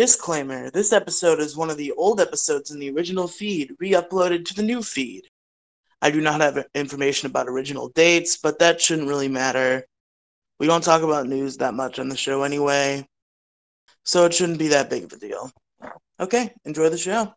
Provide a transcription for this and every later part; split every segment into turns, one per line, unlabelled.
Disclaimer This episode is one of the old episodes in the original feed, re uploaded to the new feed. I do not have information about original dates, but that shouldn't really matter. We don't talk about news that much on the show anyway, so it shouldn't be that big of a deal. Okay, enjoy the show.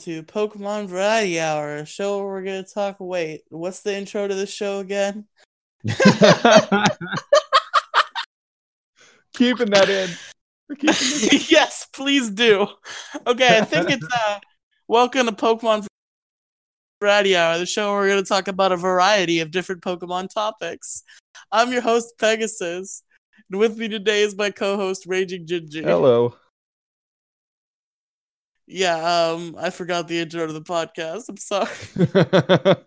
To Pokemon Variety Hour, a show where we're going to talk. Wait, what's the intro to the show again?
Keeping that in. Keeping in.
yes, please do. Okay, I think it's uh, welcome to Pokemon Variety Hour, the show where we're going to talk about a variety of different Pokemon topics. I'm your host, Pegasus, and with me today is my co-host, Raging Gingy.
Hello.
Yeah, um, I forgot the intro to the podcast. I'm sorry.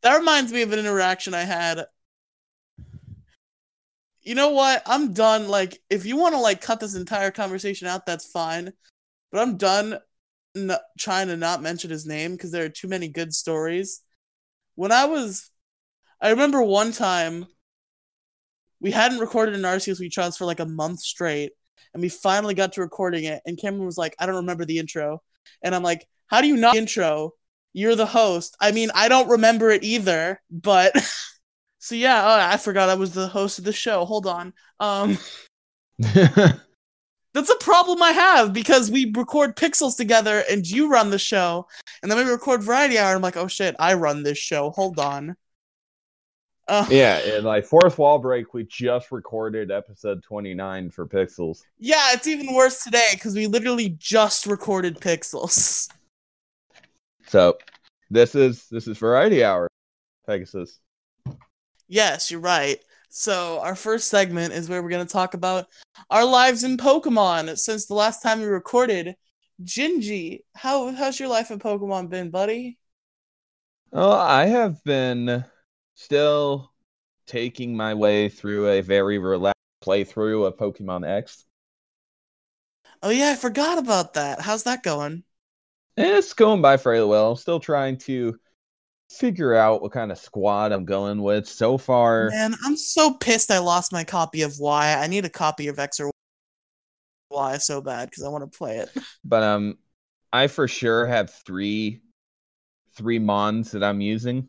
That reminds me of an interaction I had. You know what? I'm done. Like, if you want to like cut this entire conversation out, that's fine. But I'm done n- trying to not mention his name because there are too many good stories. When I was, I remember one time we hadn't recorded an Arceus We Trust for like a month straight, and we finally got to recording it. And Cameron was like, "I don't remember the intro," and I'm like, "How do you not intro? You're the host." I mean, I don't remember it either, but. So yeah, oh, I forgot I was the host of the show. Hold on. Um that's a problem I have because we record Pixels together and you run the show, and then we record Variety Hour. And I'm like, oh shit, I run this show. Hold on. Uh,
yeah, and like fourth wall break, we just recorded episode 29 for Pixels.
yeah, it's even worse today because we literally just recorded Pixels.
So this is this is variety hour, Pegasus.
Yes, you're right. So our first segment is where we're going to talk about our lives in Pokemon. Since the last time we recorded, Gingy, how how's your life in Pokemon been, buddy?
Oh, I have been still taking my way through a very relaxed playthrough of Pokemon X.
Oh yeah, I forgot about that. How's that going?
It's going by fairly well. Still trying to figure out what kind of squad I'm going with. So far,
Man, I'm so pissed I lost my copy of Y. I need a copy of X or Y so bad because I want to play it.
but um, I for sure have three three mons that I'm using.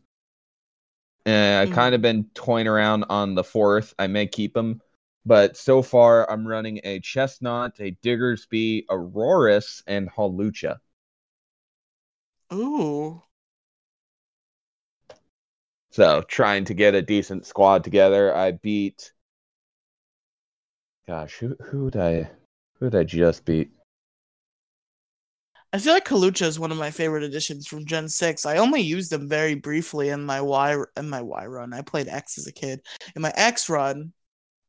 And I've
Mhm.
kind of been toying around on the fourth. I may keep them, but so far I'm running a Chesnaught, a Diggersby, a Rorus, and Hawlucha.
Ooh.
So trying to get a decent squad together. I beat. Gosh, who who did I who did I just beat?
I feel like Hawlucha is one of my favorite additions from Gen 6. I only used them very briefly in my Y in my Y run. I played X as a kid. In my X run,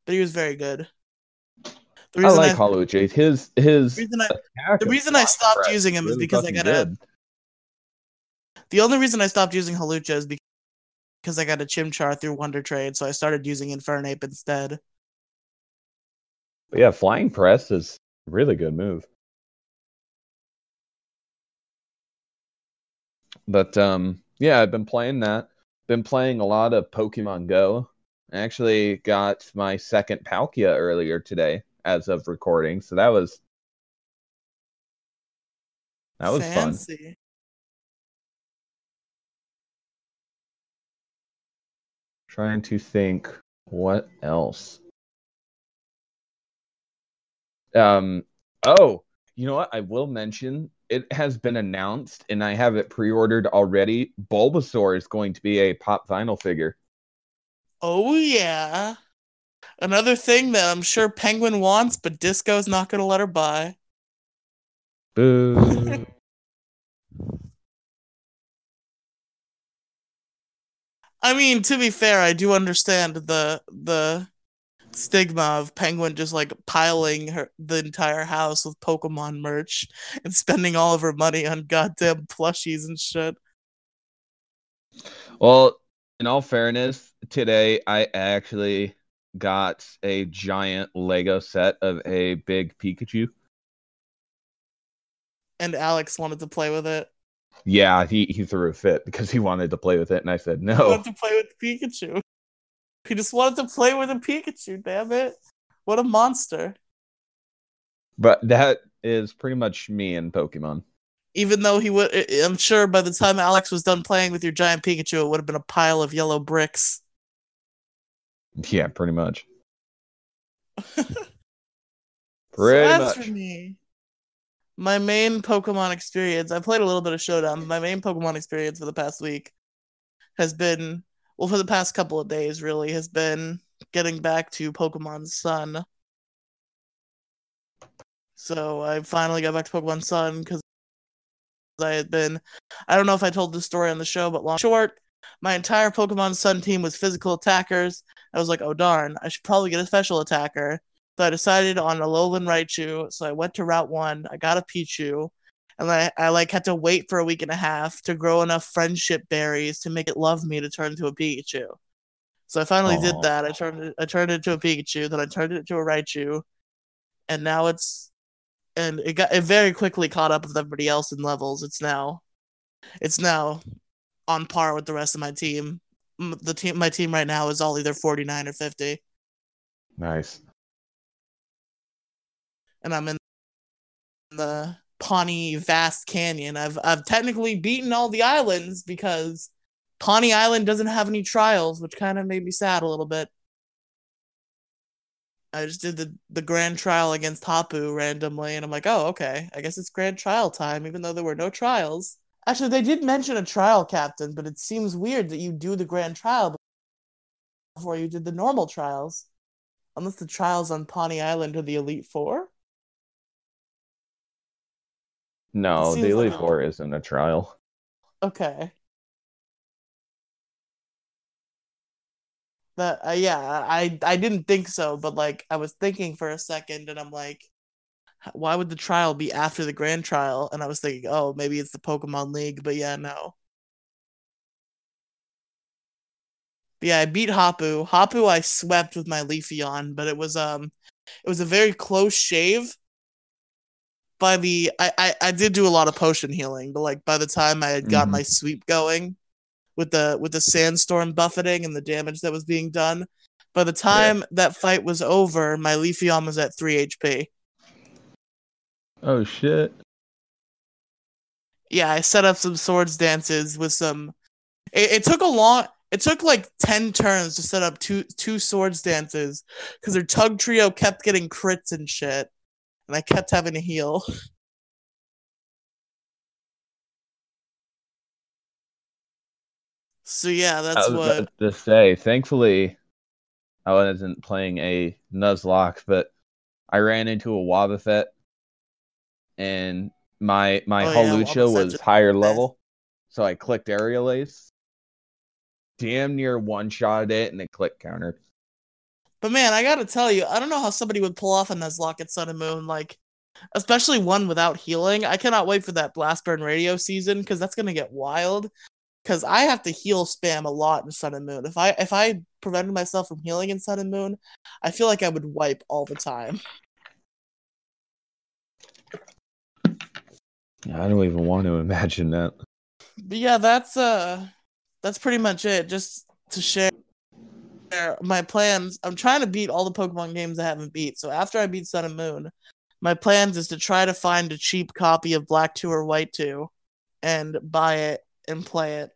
but he was very good. The
I like Hawlucha. His his
the reason I, the reason I stopped using him is because I got a the only reason I stopped using Hawlucha is because I got a Chimchar through Wonder Trade, so I started using Infernape instead.
But yeah, flying press is a really good move. But um yeah, I've been playing that. Been playing a lot of Pokemon Go. I actually got my second Palkia earlier today as of recording, so that was That was fun. Trying to think what else. Um oh, you know what? I will mention it has been announced and I have it pre-ordered already. Bulbasaur is going to be a pop vinyl figure.
Oh yeah. Another thing that I'm sure Penguin wants, but Disco's not gonna let her buy.
Boo.
I mean, to be fair, I do understand the the stigma of Penguin just like piling her the entire house with Pokemon merch and spending all of her money on goddamn plushies and shit.
well, in all fairness, today I actually got a giant Lego set of a big Pikachu.
And Alex wanted to play with it.
Yeah, he, he threw a fit because he wanted to play with it, and I said no.
wanted to play with Pikachu. He just wanted to play with a Pikachu, damn it. What a monster.
But that is pretty much me in Pokemon.
Even though he would, I'm sure by the time Alex was done playing with your giant Pikachu, it would have been a pile of yellow bricks.
Yeah, pretty much. Pretty
as
much.
for me, my main Pokemon experience, I played a little bit of Showdown, but my main Pokemon experience for the past week has been, well, for the past couple of days, really, has been getting back to Pokemon Sun. So I finally got back to Pokemon Sun because I had been, I don't know if I told this story on the show, but long short, my entire Pokemon Sun team was physical attackers. I was like, oh darn, I should probably get a special attacker. So I decided on a Alolan Raichu. So I went to Route One. I got a Pichu, and I, I like had to wait for a week and a half to grow enough friendship berries to make it love me to turn into a Pikachu. So I finally did that. I turned it. I turned it into a Pikachu. Then I turned it into a Raichu, and now it's and it got it very quickly caught up with everybody else in levels. It's now, it's now on par with the rest of my team. The team, my team right now is all either forty nine or fifty.
Nice.
and I'm in the Poni Vast Canyon. I've I've technically beaten all the islands because Poni Island doesn't have any trials, which kind of made me sad a little bit. I just did the the grand trial against Hapu randomly, and I'm like, oh, okay. I guess it's grand trial time, even though there were no trials. Actually, they did mention a trial captain, but it seems weird that you do the grand trial before you did the normal trials. Unless the trials on Poni Island are the Elite Four?
No,
seems
Elite
like
Four isn't a trial.
Okay. That uh, yeah, I I didn't think so, but like I was thinking for a second, and I'm like, why would the trial be after the grand trial? And I was thinking, oh, maybe it's the Pokemon League, but yeah, no. But yeah, I beat Hapu. Hapu I swept with my Leafeon, but it was um it was a very close shave. By the I, I I did do a lot of potion healing, but like by the time I had got
Mhm.
my sweep going with the with the sandstorm buffeting and the damage that was being done, by the time that fight was over, my Leafeon was at three HP.
Oh shit.
Yeah, I set up some swords dances with some. It, it took a long. It took like ten turns to set up two two swords dances because their Dugtrio kept getting crits and shit, and I kept having to heal. So yeah, that's
I was
what.
about to say. Thankfully, I wasn't playing a Nuzlocke, but I ran into a Wobbuffet, and my my
Oh, yeah, Hawlucha
was higher level, so I clicked Aerial Ace. Damn near one shot it, and it click countered.
But man, I gotta tell you, I don't know how somebody would pull off a Nuzlocke at Sun and Moon, like, especially one without healing. I cannot wait for that Blast Burn Radio season because that's gonna get wild. Because I have to heal spam a lot in Sun and Moon. If I if I prevented myself from healing in Sun and Moon, I feel like I would wipe all the time.
I don't even want to imagine that.
But yeah, that's uh, that's pretty much it. Just to share my plans. I'm trying to beat all the Pokemon games I haven't beat. So after I beat Sun and Moon, my plans is to try to find a cheap copy of Black 2 or White 2 and buy it and play it.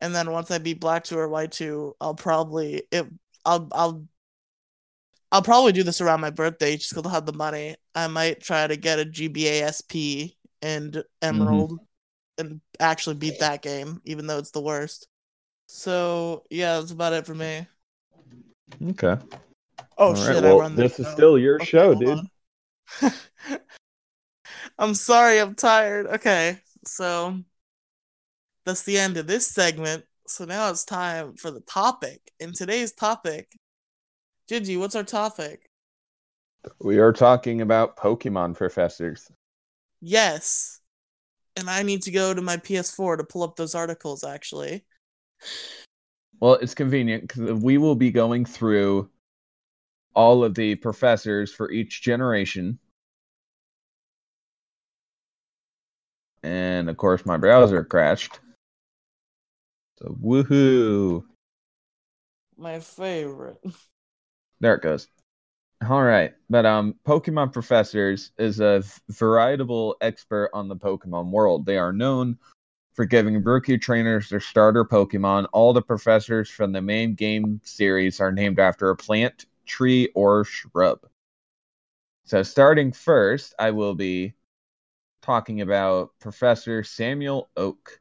And then once I beat Black 2 or White 2, I'll probably it I'll I'll I'll probably do this around my birthday just because I'll have the money. I might try to get a GBA SP and Emerald mm-hmm. and actually beat that game, even though it's the worst. So yeah, that's about it for me.
Okay.
Oh All shit! Right, well,
this is still your okay, show, dude.
I'm sorry, I'm tired. Okay, so that's the end of this segment. So now it's time for the topic. And today's topic, Gingy, what's our topic?
We are talking about Pokemon professors.
Yes. And I need to go to my PS4 to pull up those articles, actually.
Well, it's convenient because we will be going through all of the professors for each generation. And of course, my browser crashed. So, woohoo!
My favorite.
There it goes. All right, but um, Pokemon Professors is a veritable expert on the Pokemon world. They are known for giving rookie trainers their starter Pokemon. All the professors from the main game series are named after a plant, tree, or shrub. So, starting first, I will be talking about Professor Samuel Oak.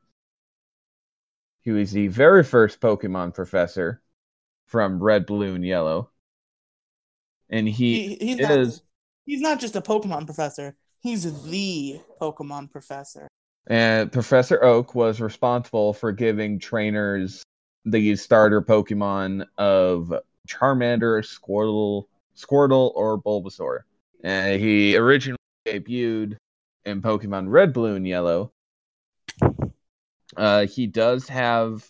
He was the very first Pokemon professor from Red, Blue, and Yellow. And he, he he's is.
Not, he's not just a Pokemon professor, he's the Pokemon professor.
And Professor Oak was responsible for giving trainers the starter Pokemon of Charmander, Squirtle, Squirtle, or Bulbasaur. And he originally debuted in Pokemon Red, Blue, and Yellow. Uh, he does have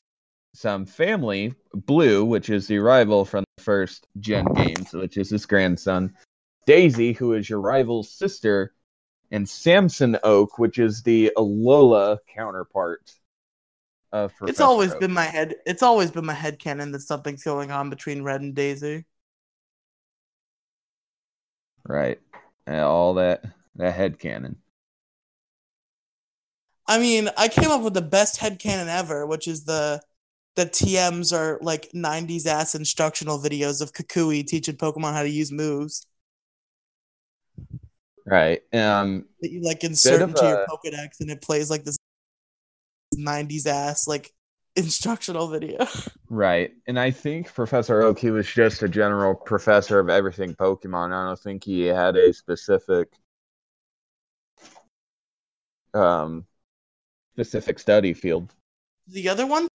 some family, Blue, which is the rival from the first gen games, which is his grandson. Daisy, who is your rival's sister, and Samson Oak, which is the Alola counterpart
of Professor It's always Oak. been my head. It's always been my head canon that something's going on between Red and Daisy.
Right, and all that that head canon.
I mean, I came up with the best head canon ever, which is the the TMs are like 90s ass instructional videos of Kukui teaching Pokemon how to use moves.
Right. Um
that you like insert into a... your Pokedex and it plays like this 90s ass like instructional video.
Right. And I think Professor Oak he was just a general professor of everything Pokemon. I don't think he had a specific um specific study field.
The other one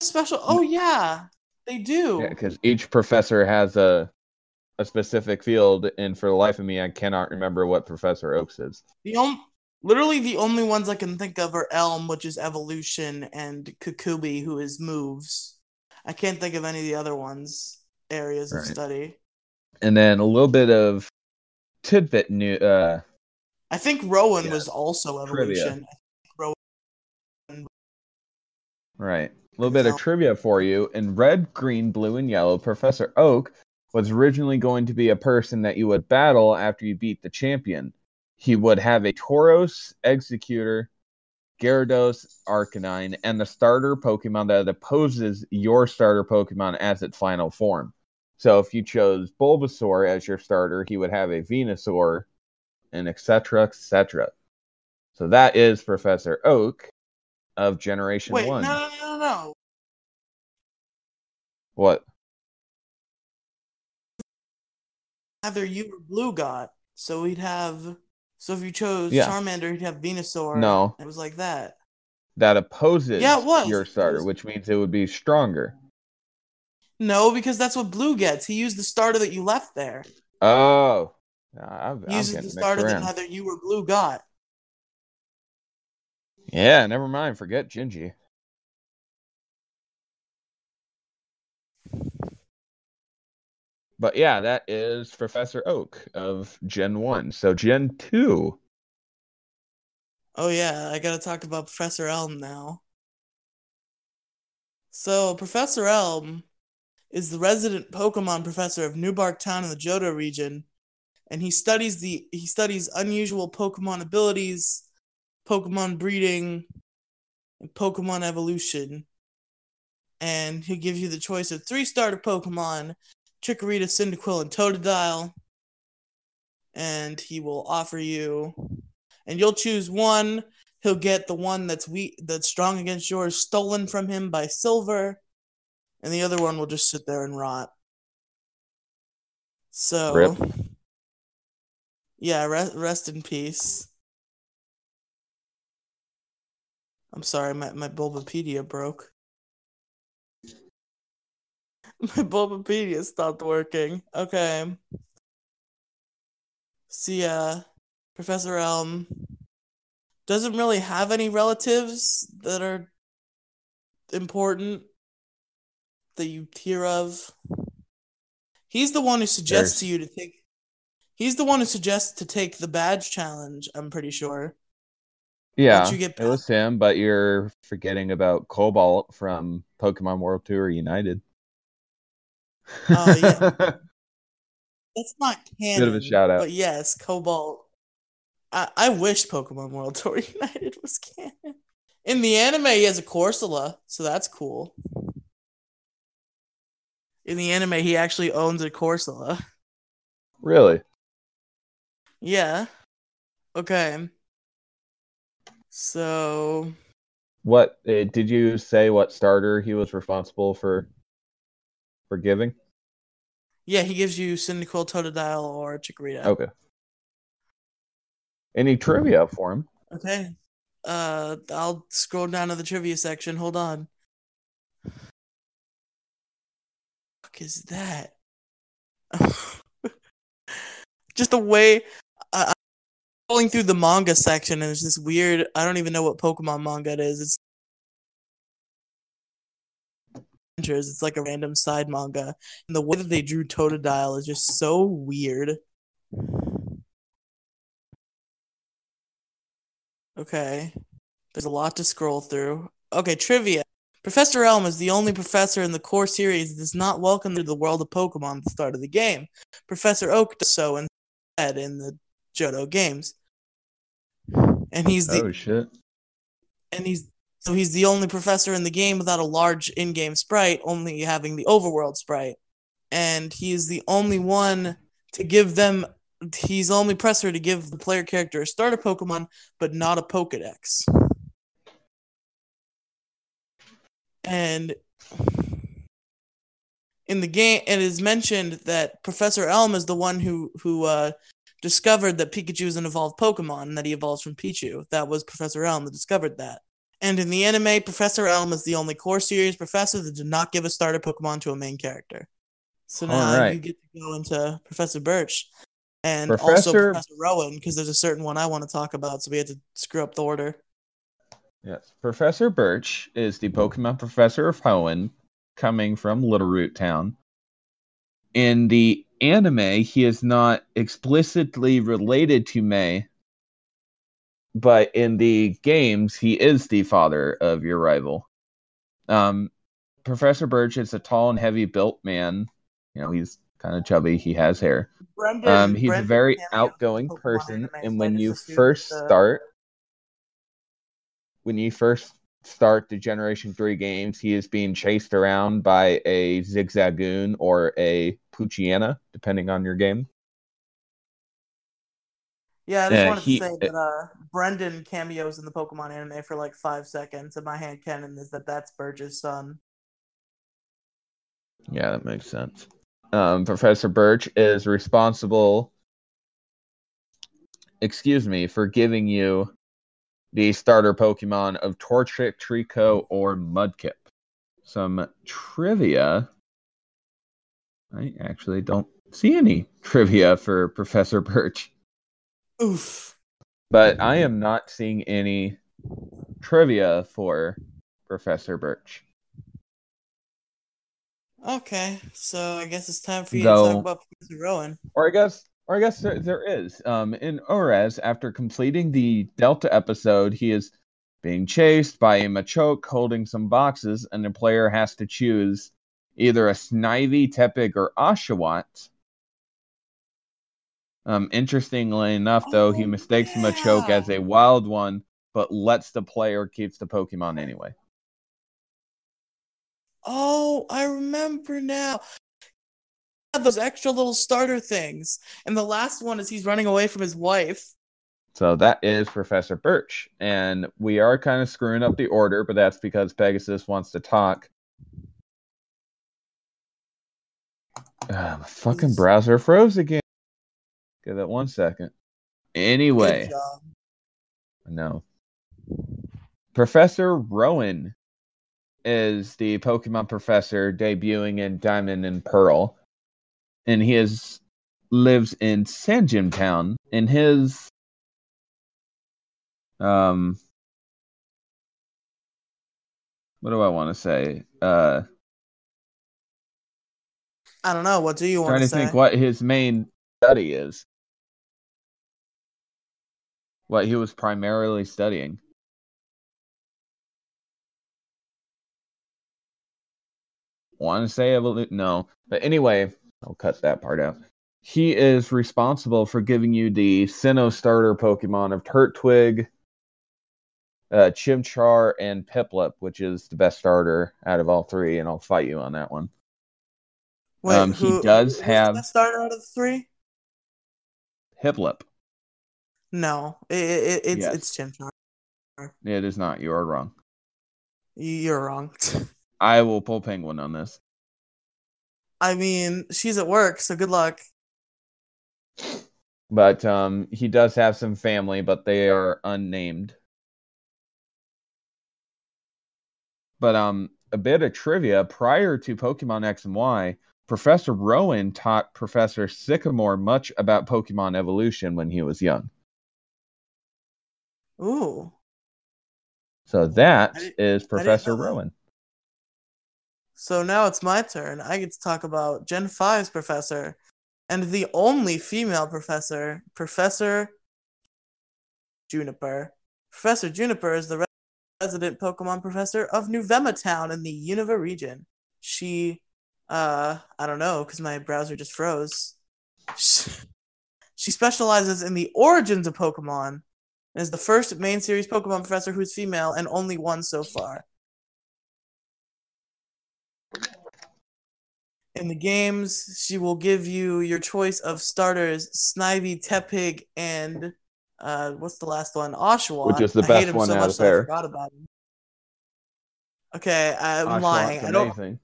special Oh yeah. They do.
Yeah, because each professor has a a specific field, and for the life of me, I cannot remember what Professor Oaks is.
The only, literally the only ones I can think of are Elm, which is evolution, and Kukui, who is moves. I can't think of any of the other ones areas right. of study.
And then a little bit of tidbit new. Uh,
I think Rowan yeah. was also evolution. Rowan...
Right. A little bit of trivia for you. In red, green, blue, and yellow, Professor Oak was originally going to be a person that you would battle after you beat the champion. He would have a Tauros, Exeggutor, Gyarados, Arcanine, and the starter Pokemon that opposes your starter Pokemon as its final form. So if you chose Bulbasaur as your starter, he would have a Venusaur, and etc. etc. So that is Professor Oak of Generation
Wait,
1.
No, no, no, no.
What?
Either you or Blue got. So we'd have. So if you chose yeah. Charmander, he'd have Venusaur.
No,
it was like that.
That opposes
yeah, it was.
your starter, was. which means it would be stronger.
No, because that's what Blue gets. He used the starter that you left there.
Oh, I'm,
uses the starter that neither you or Blue got.
Yeah, never mind. Forget Gingy. But yeah, that is Professor Oak of Gen 1. So Gen 2.
Oh yeah, I gotta talk about Professor Elm now. So Professor Elm is the resident Pokemon professor of Newbark Town in the Johto region and he studies the he studies unusual Pokemon abilities, Pokemon breeding, and Pokemon evolution. And he gives you the choice of three starter Pokemon, Chikorita, Cyndaquil, and Totodile. And he will offer you and you'll choose one. He'll get the one that's weak that's strong against yours stolen from him by Silver. And the other one will just sit there and rot. So
Rip.
yeah, rest, rest in peace. I'm sorry, my, my Bulbapedia broke. My Bulbapedia stopped working. Okay. See ya. Professor Elm doesn't really have any relatives that are important that you hear of. He's the one who suggests
There's-
to you to take. He's the one who suggests to take the badge challenge. I'm pretty sure.
Yeah, it was him, but you're forgetting about Cobalt from Pokemon World Tour United.
Oh, yeah. That's not canon.
Bit of a shout out.
But yes, Cobalt. I, I wish Pokemon World Tour United was canon. In the anime, he has a Corsola, so that's cool. In the anime, he actually owns a Corsola.
really?
Yeah. Okay. So
What uh, did you say? What starter he was responsible for for giving?
yeah, he gives you Cyndaquil, Totodile, or Chikorita.
Okay. Any trivia for him?
Okay. Uh, I'll scroll down to the trivia section. Hold on. Fuck is that? Just the way I, I'm going through the manga section, and it's this weird. I don't even know what Pokemon manga it is. It's adventures. It's like a random side manga, and the way that they drew Totodile is just so weird. Okay. There's a lot to scroll through. Okay, trivia. Professor Elm is the only professor in the core series that does not welcome to the world of Pokemon at the start of the game. Professor Oak does so instead in the Johto games. And he's the
Oh shit!
and he's so he's the only professor in the game without a large in-game sprite, only having the overworld sprite. And he is the only one to give them he's the only professor to give the player character a starter Pokemon, but not a Pokedex. And in the game it is mentioned that Professor Elm is the one who who uh discovered that Pikachu is an evolved Pokemon and that he evolves from Pichu. That was Professor Elm that discovered that. And in the anime, Professor Elm is the only core series professor that did not give a starter Pokemon to a main character. So now
Alright.
you get to go into Professor Birch and also
Professor-
Professor Rowan because there's a certain one I want to talk about, so we had to screw up the order.
Yes, Professor Birch is the Pokemon Professor of Hoenn, coming from Little Root Town. In the anime, he is not explicitly related to May, but in the games, he is the father of your rival. Um, Professor Birch is a tall and heavy built man. You know, he's kind of chubby. He has hair.
Brendan,
Um, he's a very outgoing person, and when you first
uh,
start, when you first start the Generation Three games, he is being chased around by a Zigzagoon or a Poochyena, depending on your game.
Yeah, I just
Yeah,
wanted
he-
to say that uh, Brendan cameos in the Pokemon anime for like five seconds, and my hand canon is that that's Birch's son.
Yeah, that makes sense. Um, Professor Birch is responsible, excuse me, for giving you the starter Pokemon of Torchic, Treecko, or Mudkip. Some trivia. I actually don't see any trivia for Professor Birch,
Oof.
but I am not seeing any trivia for Professor Birch.
Okay, so I guess it's time for you to talk about Professor Rowan.
Or I guess, or I guess there, there is. Um, in ORAS, after completing the Delta episode, he is being chased by a Machoke holding some boxes, and the player has to choose either a Snivy, Tepig, or Oshawott. Um, interestingly enough, though, he
Oh,
mistakes Machoke as a wild one, but lets the player keeps the Pokemon anyway.
Oh, I remember now. Those extra little starter things. And the last one is he's running away from his wife.
So that is Professor Birch. And we are kind of screwing up the order, but that's because Pegasus wants to talk. My fucking browser froze again. Give that one second. Anyway, no. Professor Rowan is the Pokemon professor debuting in Diamond and Pearl. And he is lives in Sandgem Town. And his um what do I want to say? Uh
I don't know. What do you want
trying
to
to think what his main study is. What he was primarily studying. Want to say evolu- no, but anyway, I'll cut that part out. He is responsible for giving you the Sinnoh starter Pokemon of Turtwig, uh, Chimchar, and Piplup, which is the best starter out of all three, and I'll fight you on that one.
Wait,
um, he does have-
the best starter out of the three?
Piplup.
No, it, it, it's
Yes.
it's Chimchar.
It is not. You are wrong.
You're wrong.
I will pull Penguin on this.
I mean, she's at work, so good luck.
But um, he does have some family, but they are unnamed. But um, a bit of trivia: prior to Pokemon X and Y, Professor Rowan taught Professor Sycamore much about Pokemon evolution when he was young.
Ooh.
So that is Professor. Rowan.
So now it's my turn. I get to talk about Gen 5's professor and the only female professor, Professor Juniper. Professor Juniper is the resident Pokemon professor of Nuvema Town in the Unova region. She, uh, I don't know, because my browser just froze. She specializes in the origins of Pokemon and is the first main series Pokemon professor who's female and only one so far. In the games, she will give you your choice of starters: Snivy, Tepig, and uh, what's the last one? Oshawott.
Which is the
I hate
best
him
one
so
out
much
of
that I forgot about him. Okay, I'm
Oshawott,
lying. I don't.
amazing.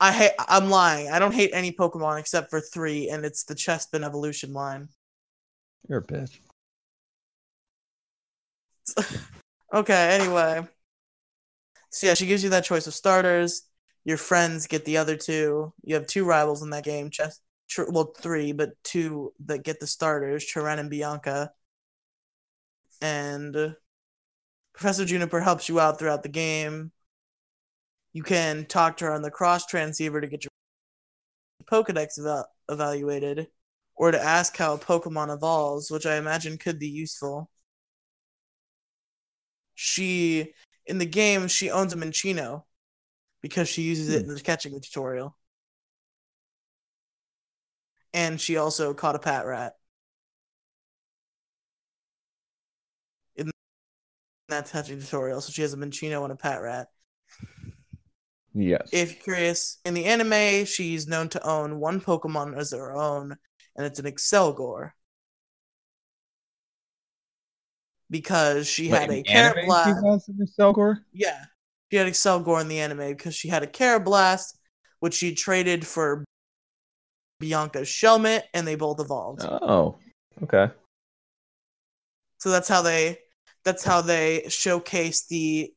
I hate. I'm lying. I don't hate any Pokemon except for three, and it's the Chespin evolution line.
You're a bitch.
Okay, anyway. So yeah, she gives you that choice of starters. Your friends get the other two. You have two rivals in that game. Chess, tr- well, three, but two that get the starters: Cheren and Bianca. And uh, Professor Juniper helps you out throughout the game. You can talk to her on the cross transceiver to get your Pokedex eva- evaluated, or to ask how a Pokemon evolves, which I imagine could be useful she in the game she owns a Minccino because she uses it in the hmm. catching tutorial. And she also caught a Patrat. In that catching tutorial, so she has a Minccino and a Patrat.
Yes.
If you're curious, in the anime, she's known to own one Pokemon as her own, and it's an Excelgor. Because she had a Karrablast.
She has an Excelgor?
Yeah. She had Excel Gore in the anime because she had a Karrablast, which she traded for Bianca's Shelmet, and they both evolved.
Oh, okay.
So that's how they that's how they showcase the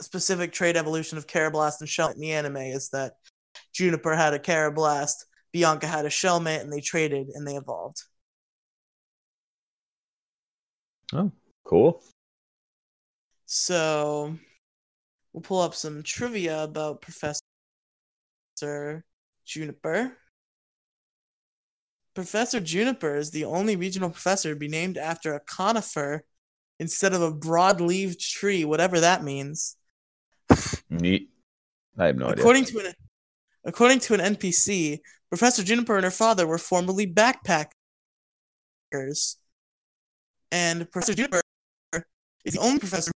specific trade evolution of Karrablast and Shelmet in the anime is that Juniper had a Karrablast, Bianca had a Shelmet, and they traded and they evolved.
Cool.
So we'll pull up some trivia about Professor Juniper. Professor Juniper is the only regional professor to be named after a conifer instead of a broad-leaved tree, whatever that means.
Neat. I have no idea.
according to an according to an NPC, Professor Juniper and her father were formerly backpackers. And Professor Juniper is the only professor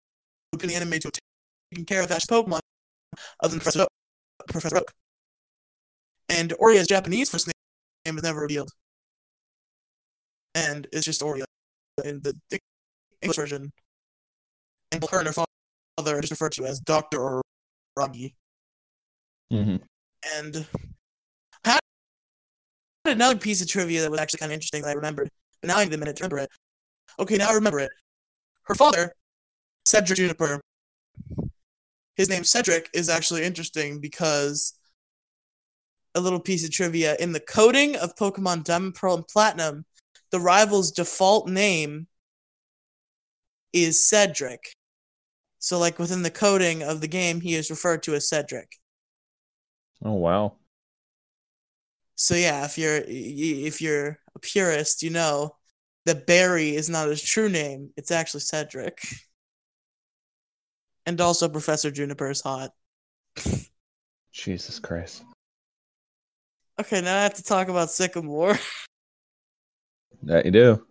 who can animate to have taken care of Ash's Pokemon other than Professor Oak. Professor Oak. And Oria's Japanese first name is never revealed. And it's just Oria in the English version. And her and her father are just referred to as Dr. Oragi.
hmm
And I had another piece of trivia that was actually kind of interesting that I remembered, but now I need a minute to remember it. Okay, now I remember it. Her father, Cedric Juniper, his name Cedric is actually interesting because a little piece of trivia in the coding of Pokemon Diamond, Pearl, and Platinum, the rival's default name is Cedric. So, like within the coding of the game, he is referred to as Cedric.
Oh wow.
So yeah, if you're if you're a purist, you know that Barry is not his true name. It's actually Cedric. And also Professor Juniper is hot.
Jesus Christ.
Okay, now I have to talk about Sycamore.
That you do.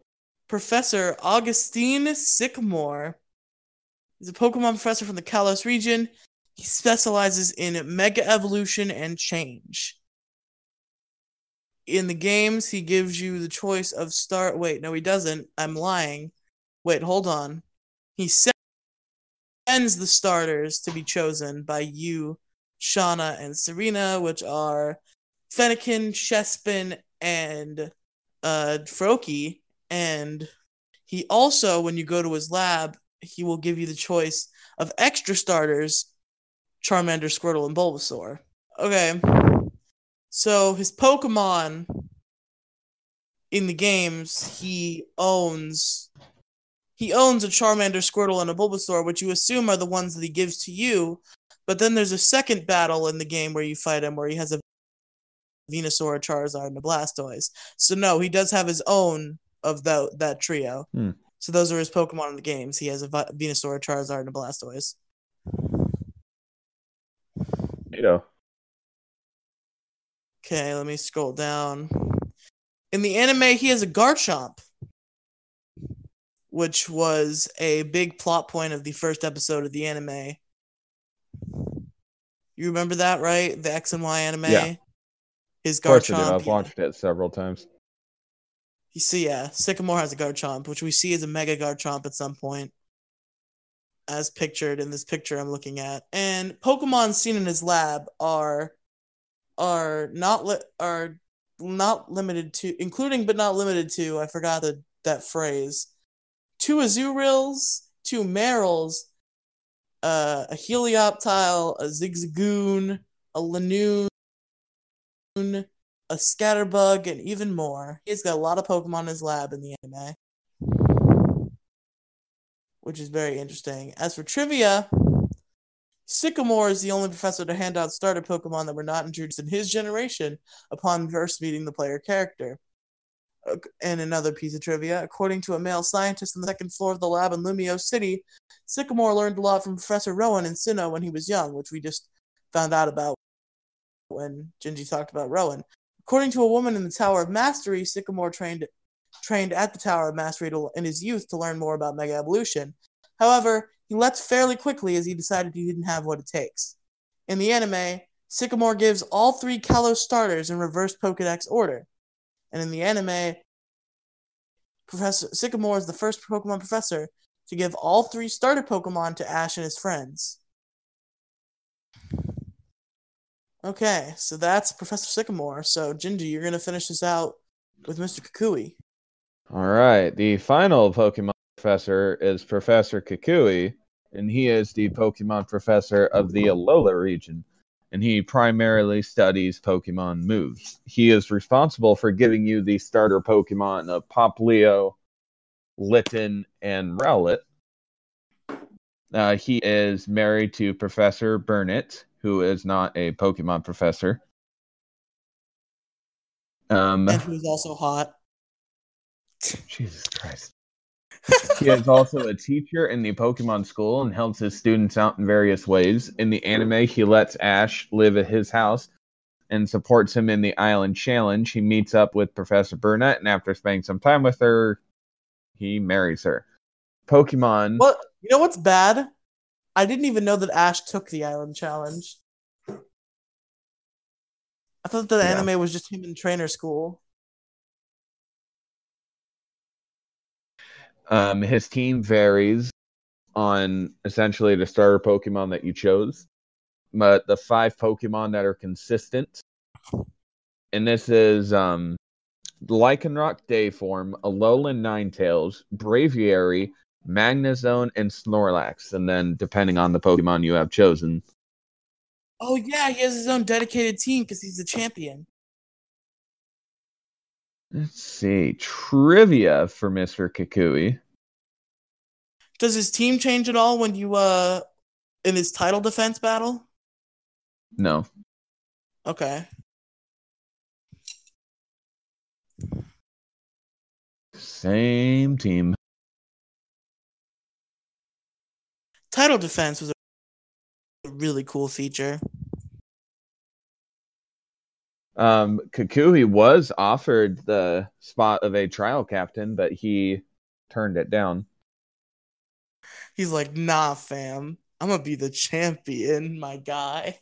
Professor Augustine Sycamore is a Pokemon professor from the Kalos region. He specializes in Mega Evolution and Change. In the games, he gives you the choice of start. Wait, no, he doesn't. I'm lying. Wait, hold on. He sends the starters to be chosen by you, Shauna, and Serena, which are Fennekin, Chespin, and uh, Froakie. And he also, when you go to his lab, he will give you the choice of extra starters Charmander, Squirtle, and Bulbasaur. Okay. So his Pokemon in the games, he owns he owns a Charmander, Squirtle, and a Bulbasaur, which you assume are the ones that he gives to you. But then there's a second battle in the game where you fight him, where he has a Venusaur, a Charizard, and a Blastoise. So no, he does have his own of that that trio.
Hmm.
So those are his Pokemon in the games. He has a Venusaur, a Charizard, and a Blastoise.
You know.
Okay, let me scroll down. In the anime, he has a Garchomp, which was a big plot point of the first episode of the anime. You remember that, right? The X and Y anime.
Yeah.
His
Of course I do.
Garchomp.
I've watched it several times.
You see, yeah, Sycamore has a Garchomp, which we see as a Mega Garchomp at some point, as pictured in this picture I'm looking at. And Pokemon seen in his lab are are not li- are not limited to, including but not limited to. I forgot the, that phrase. Two Azurills, two Marills, uh, a Helioptile, a Zigzagoon, a Lanoon, a Scatterbug, and even more. He's got a lot of Pokemon in his lab in the anime, which is very interesting. As for trivia, Sycamore is the only professor to hand out starter Pokemon that were not introduced in his generation upon first meeting the player character. Uh, And another piece of trivia according to a male scientist on the second floor of the lab in Lumio City, Sycamore learned a lot from Professor Rowan and Sinnoh when he was young, which we just found out about when Gingy talked about Rowan. According to a woman in the Tower of Mastery, Sycamore trained trained at the Tower of Mastery to, in his youth to learn more about Mega Evolution. However, he left fairly quickly as he decided he didn't have what it takes. In the anime, Sycamore gives all three Kalos starters in reverse Pokedex order. And in the anime, Professor Sycamore is the first Pokemon professor to give all three starter Pokemon to Ash and his friends. Okay, so that's Professor Sycamore. So, Gingy, you're going to finish this out with Mr. Kukui.
All right. The final Pokemon professor is Professor Kukui, and he is the Pokemon professor of the Alola region, and he primarily studies Pokemon moves. He is responsible for giving you the starter Pokemon of Poplio, Litten, and Rowlet. Uh, he is married to Professor Burnett, who is not a Pokemon professor. Um,
And who's also hot.
Jesus Christ. he is also a teacher in the Pokemon school and helps his students out in various ways. In the anime, he lets Ash live at his house and supports him in the Island Challenge. He meets up with Professor Burnett, and after spending some time with her, he marries her. Pokemon.
Well, you know? What's bad? I didn't even know that Ash took the Island Challenge. I thought the
Yeah.
anime was just him in trainer school.
Um, his team varies on essentially the starter Pokemon that you chose, but the five Pokemon that are consistent, and this is um, Lycanroc Dayform, Alolan Ninetales, Braviary, Magnezone, and Snorlax, and then depending on the Pokemon you have chosen.
Oh yeah, he has his own dedicated team because he's the champion.
Let's see trivia for Mister Kukui.
Does his team change at all when you uh in his title defense battle?
No,
Okay.
same team.
Title defense was a really cool feature.
Um, Kukui was offered the spot of a trial captain, but he turned it down.
He's like, nah, fam. I'm gonna be the champion, my guy.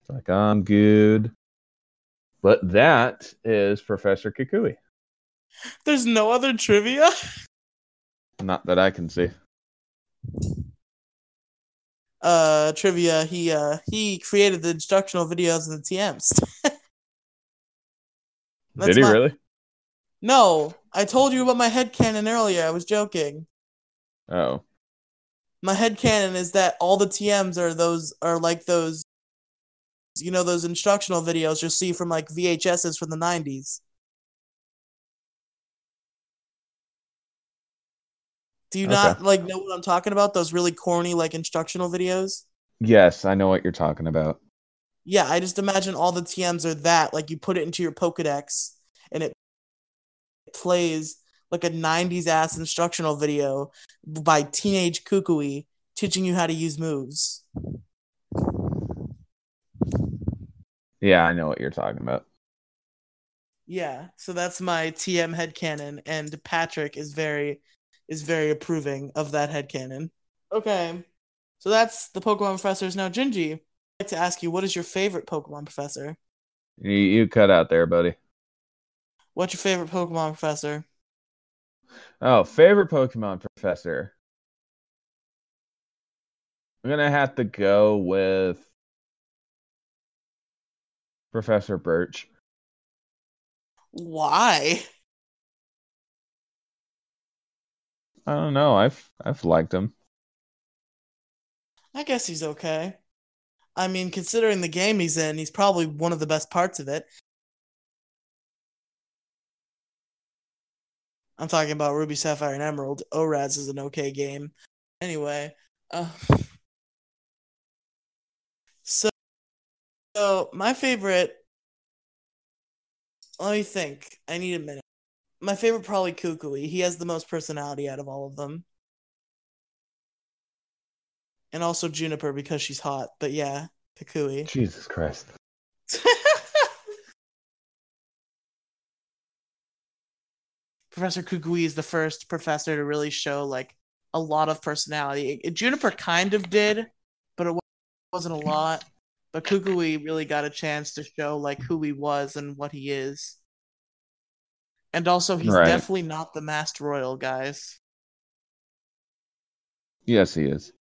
It's like, I'm good. But that is Professor Kukui.
There's no other trivia.
Not that I can see.
Uh, trivia. He uh he created the instructional videos and the TMs.
Did he
my-
really?
No, I told you about my headcanon earlier. I was joking.
Oh,
My headcanon is that all the TMs are those are like those you know those instructional videos you'll see from like VHSs from the 90s. Do you
Okay.
not like know what I'm talking about? Those really corny like instructional videos?
yes, I know what you're talking about.
Yeah, I just imagine all the TMs are that. Like you put it into your Pokedex and it plays like a 90s ass instructional video by Teenage Kukui teaching you how to use moves.
Yeah, I know what you're talking about.
Yeah, so that's my TM headcanon, and Patrick is very is very approving of that head headcanon. Okay. So that's the Pokemon professors. Now, Gingy, I'd like to ask you, what is your favorite Pokemon professor?
You, you cut out there, buddy.
What's your favorite Pokemon professor?
Oh, favorite Pokemon professor. I'm gonna have to go with Professor Birch.
Why?
I don't know. I've I've liked him.
I guess he's okay. I mean, considering the game he's in, he's probably one of the best parts of it. I'm talking about Ruby, Sapphire, and Emerald. ORAS is an okay game. Anyway, uh, so, so my favorite. Let me think. I need a minute. My favorite probably Kukui. He has the most personality out of all of them. And also Juniper because she's hot. But yeah, Kukui.
Jesus Christ.
Professor Kukui is the first professor to really show like a lot of personality. It- Juniper kind of did, but it wasn't a lot. But Kukui really got a chance to show like who he was and what he is. And also, he's
Right.
definitely not the Masked Royal, guys.
Yes, he is.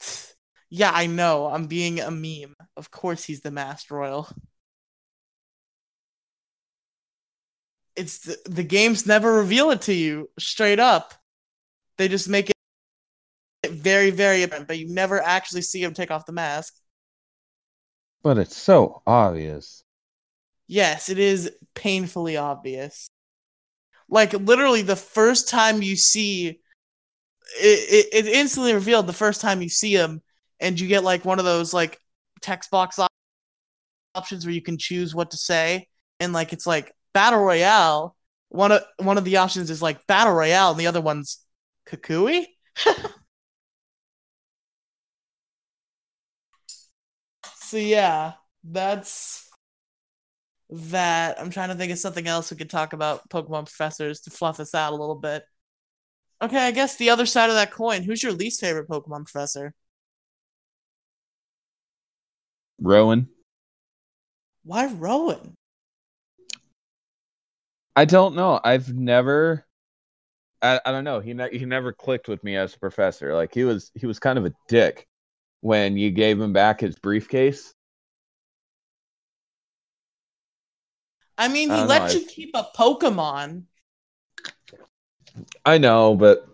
Yeah, I know. I'm being a meme. Of course, he's the Masked Royal. It's the, the games never reveal it to you straight up. They just make it very, very apparent, but you never actually see him take off the mask.
But it's so obvious.
Yes, it is painfully obvious. Like literally, the first time you see it, it, it instantly revealed the first time you see him, and you get like one of those like text box op- options where you can choose what to say, and like it's like battle royale. One of one of the options is like battle royale, and the other one's Kukui. So yeah, that's that. I'm trying to think of something else we could talk about Pokemon professors to fluff us out a little bit. Okay, I guess the other side of that coin. Who's your least favorite Pokemon professor?
Rowan.
Why Rowan?
I don't know. I've never. I, I don't know. He ne- he never clicked with me as a professor. Like he was he was kind of a dick when you gave him back his briefcase.
I mean, he
don't
let
know,
you keep a Pokemon.
I know, but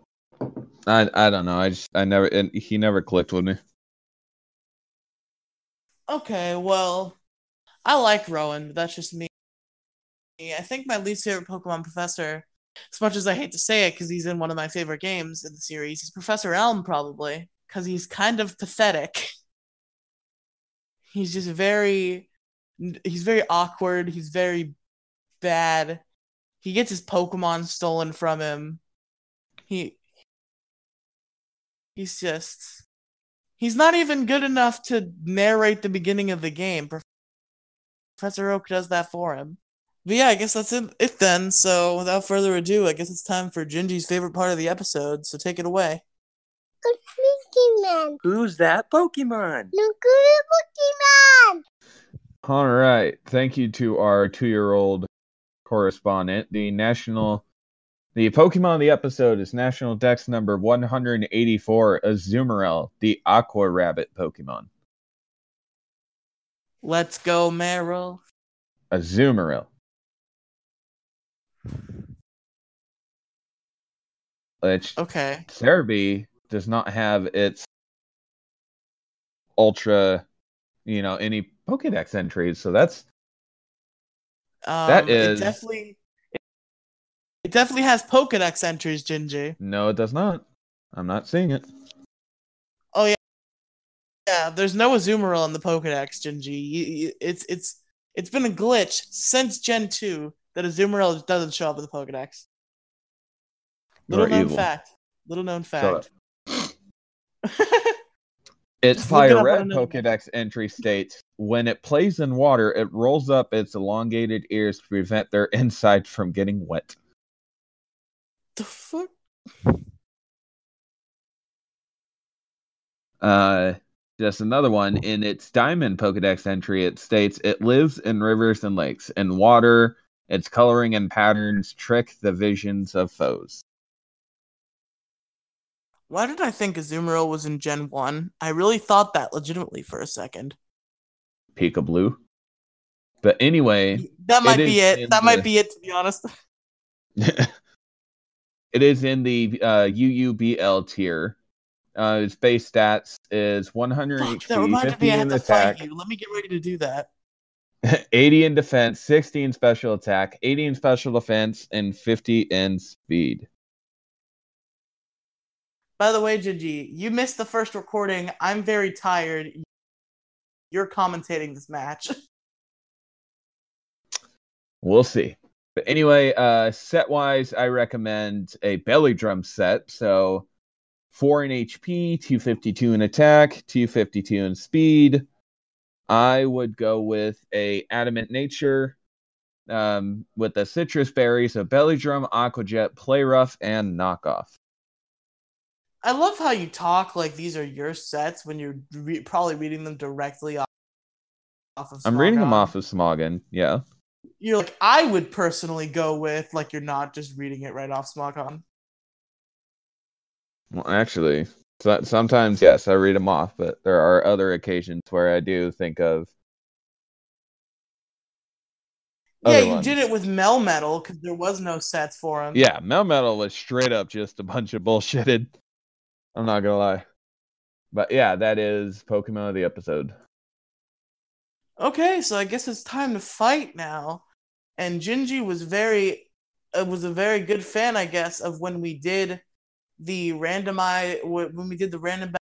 I I don't know. I just I never and he never clicked with me.
Okay, well, I like Rowan, but that's just me. I think my least favorite Pokemon professor, as much as I hate to say it because he's in one of my favorite games in the series, is Professor Elm, probably, because he's kind of pathetic. He's just very. He's very awkward. He's very bad. He gets his Pokemon stolen from him. He. He's just. He's not even good enough to narrate the beginning of the game. Professor Oak does that for him. But yeah, I guess that's it, it then. So without further ado, I guess it's time for Gingy's favorite part of the episode. So take it away.
Good Pokemon.
Who's that Pokemon?
Look good Pokemon.
All right. Thank you to our two year old correspondent. The national the Pokemon of the episode is National Dex number 184, Azumarill, the Aqua Rabbit Pokemon.
Let's go, Meryl.
Azumarill. Which
Okay.
Serebii does not have its ultra, you know, any Pokedex entries. So that's
Um,
That is-
it definitely. It definitely has Pokedex entries, Gingy.
no, it does not. I'm not seeing it.
Oh yeah, yeah. There's no Azumarill in the Pokedex, you- It's it's it's been a glitch since Gen two that Azumarill doesn't show up in the Pokedex. Little
You're
known
evil.
fact. Little known fact.
Its
Just look it
Fire Red Pokedex entry states when it plays in water, it rolls up its elongated ears to prevent their inside from getting wet.
the fuck?
Uh, just another one in its Diamond Pokedex entry, it states it lives in rivers and lakes. In water, its coloring and patterns trick the visions of foes.
Why did I think Azumarill was in Gen 1? I really thought that legitimately for a second.
Pika Blue. But anyway,
That might
is
be it. That
the-
might be it, to be honest.
it is in the uh, UUBL tier. Uh, its base stats is 100
Fuck,
HP,
that reminded me I had to
attack,
fight you. Let me get ready to do that.
80 in defense, 60 in special attack, 80 in special defense, and 50 in speed.
By the way, Gigi, you missed the first recording. I'm very tired. You're commentating this match.
We'll see. But anyway, uh, set wise, I recommend a belly drum set. So four in HP, 252 in attack, 252 in speed. I would go with a adamant nature um, with the Sitrus berries, a belly drum, aquajet, play rough, and knockoff.
I love how you talk like these are your sets when you're re- probably reading them directly off, off of.
I'm reading them off of Smogon. Yeah.
You're like, I would personally go with like you're not just reading it right off Smogon.
Well, actually, so, sometimes yes, I read them off, but there are other occasions where I do think of.
Yeah, you
ones.
did it with Melmetal because there was no sets for him.
Yeah, Melmetal was straight up just a bunch of bullshitted. I'm not gonna lie, but yeah, that is Pokemon of the episode.
Okay, so I guess it's time to fight now. And Gingy was very uh, was a very good fan, I guess, of when we did the randomize when we did the random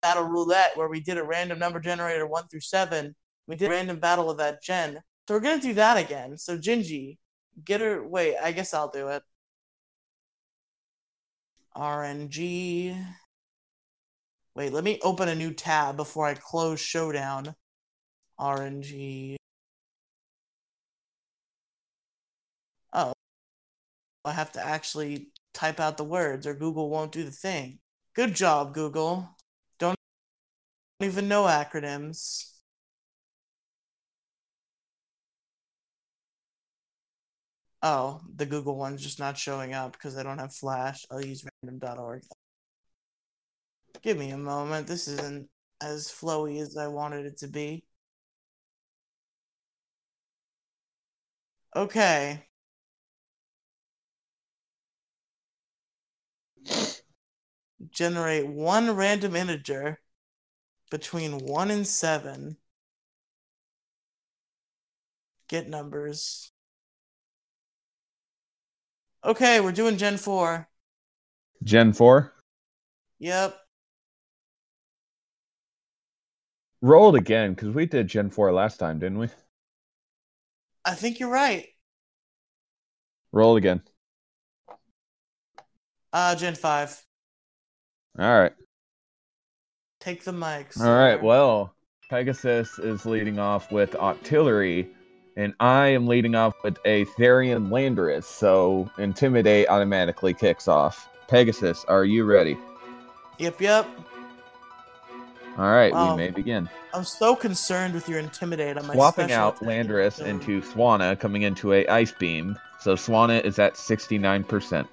battle roulette where we did a random number generator one through seven. We did a random battle of that gen. So we're gonna do that again. So Gingy, get her. Wait, I guess I'll do it. RNG. Wait, let me open a new tab before I close Showdown. RNG. Oh. I have to actually type out the words or Google won't do the thing. Good job, Google. Don't even know acronyms. Oh, the Google one's just not showing up because I don't have Flash. I'll use random.org. Give me a moment. This isn't as flowy as I wanted it to be. Okay. Generate one random integer between 1 and 7. Get numbers. Okay, we're doing Gen 4.
Gen 4.
Yep.
Roll it again, because we did Gen 4 last time, didn't we?
I think you're right.
Roll it again.
Uh, Gen 5.
All right.
Take the mics.
All right. Well, Pegasus is leading off with Octillery, and I am leading off with a Therian Landorus, so Intimidate automatically kicks off. Pegasus, are you ready?
Yep, yep.
All right,
Wow.
we um, may begin.
I'm so concerned with your intimidate on my
Swapping out. Landorus into Swanna, coming into a Ice Beam. So Swanna is at 69%.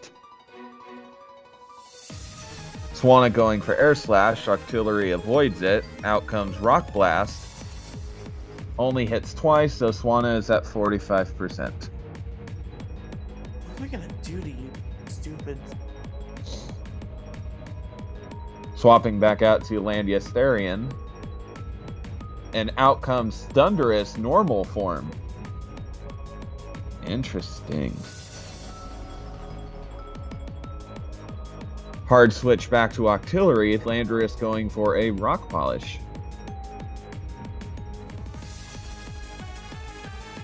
Swanna going for Air Slash, Octillery avoids it. Out comes Rock Blast. Only hits twice, so Swanna is at 45%.
What am I gonna do to you, stupid?
Swapping back out to Landorus Therian. And out comes Thundurus normal form. Interesting. Hard switch back to Octillery, Landorus going for a Rock Polish.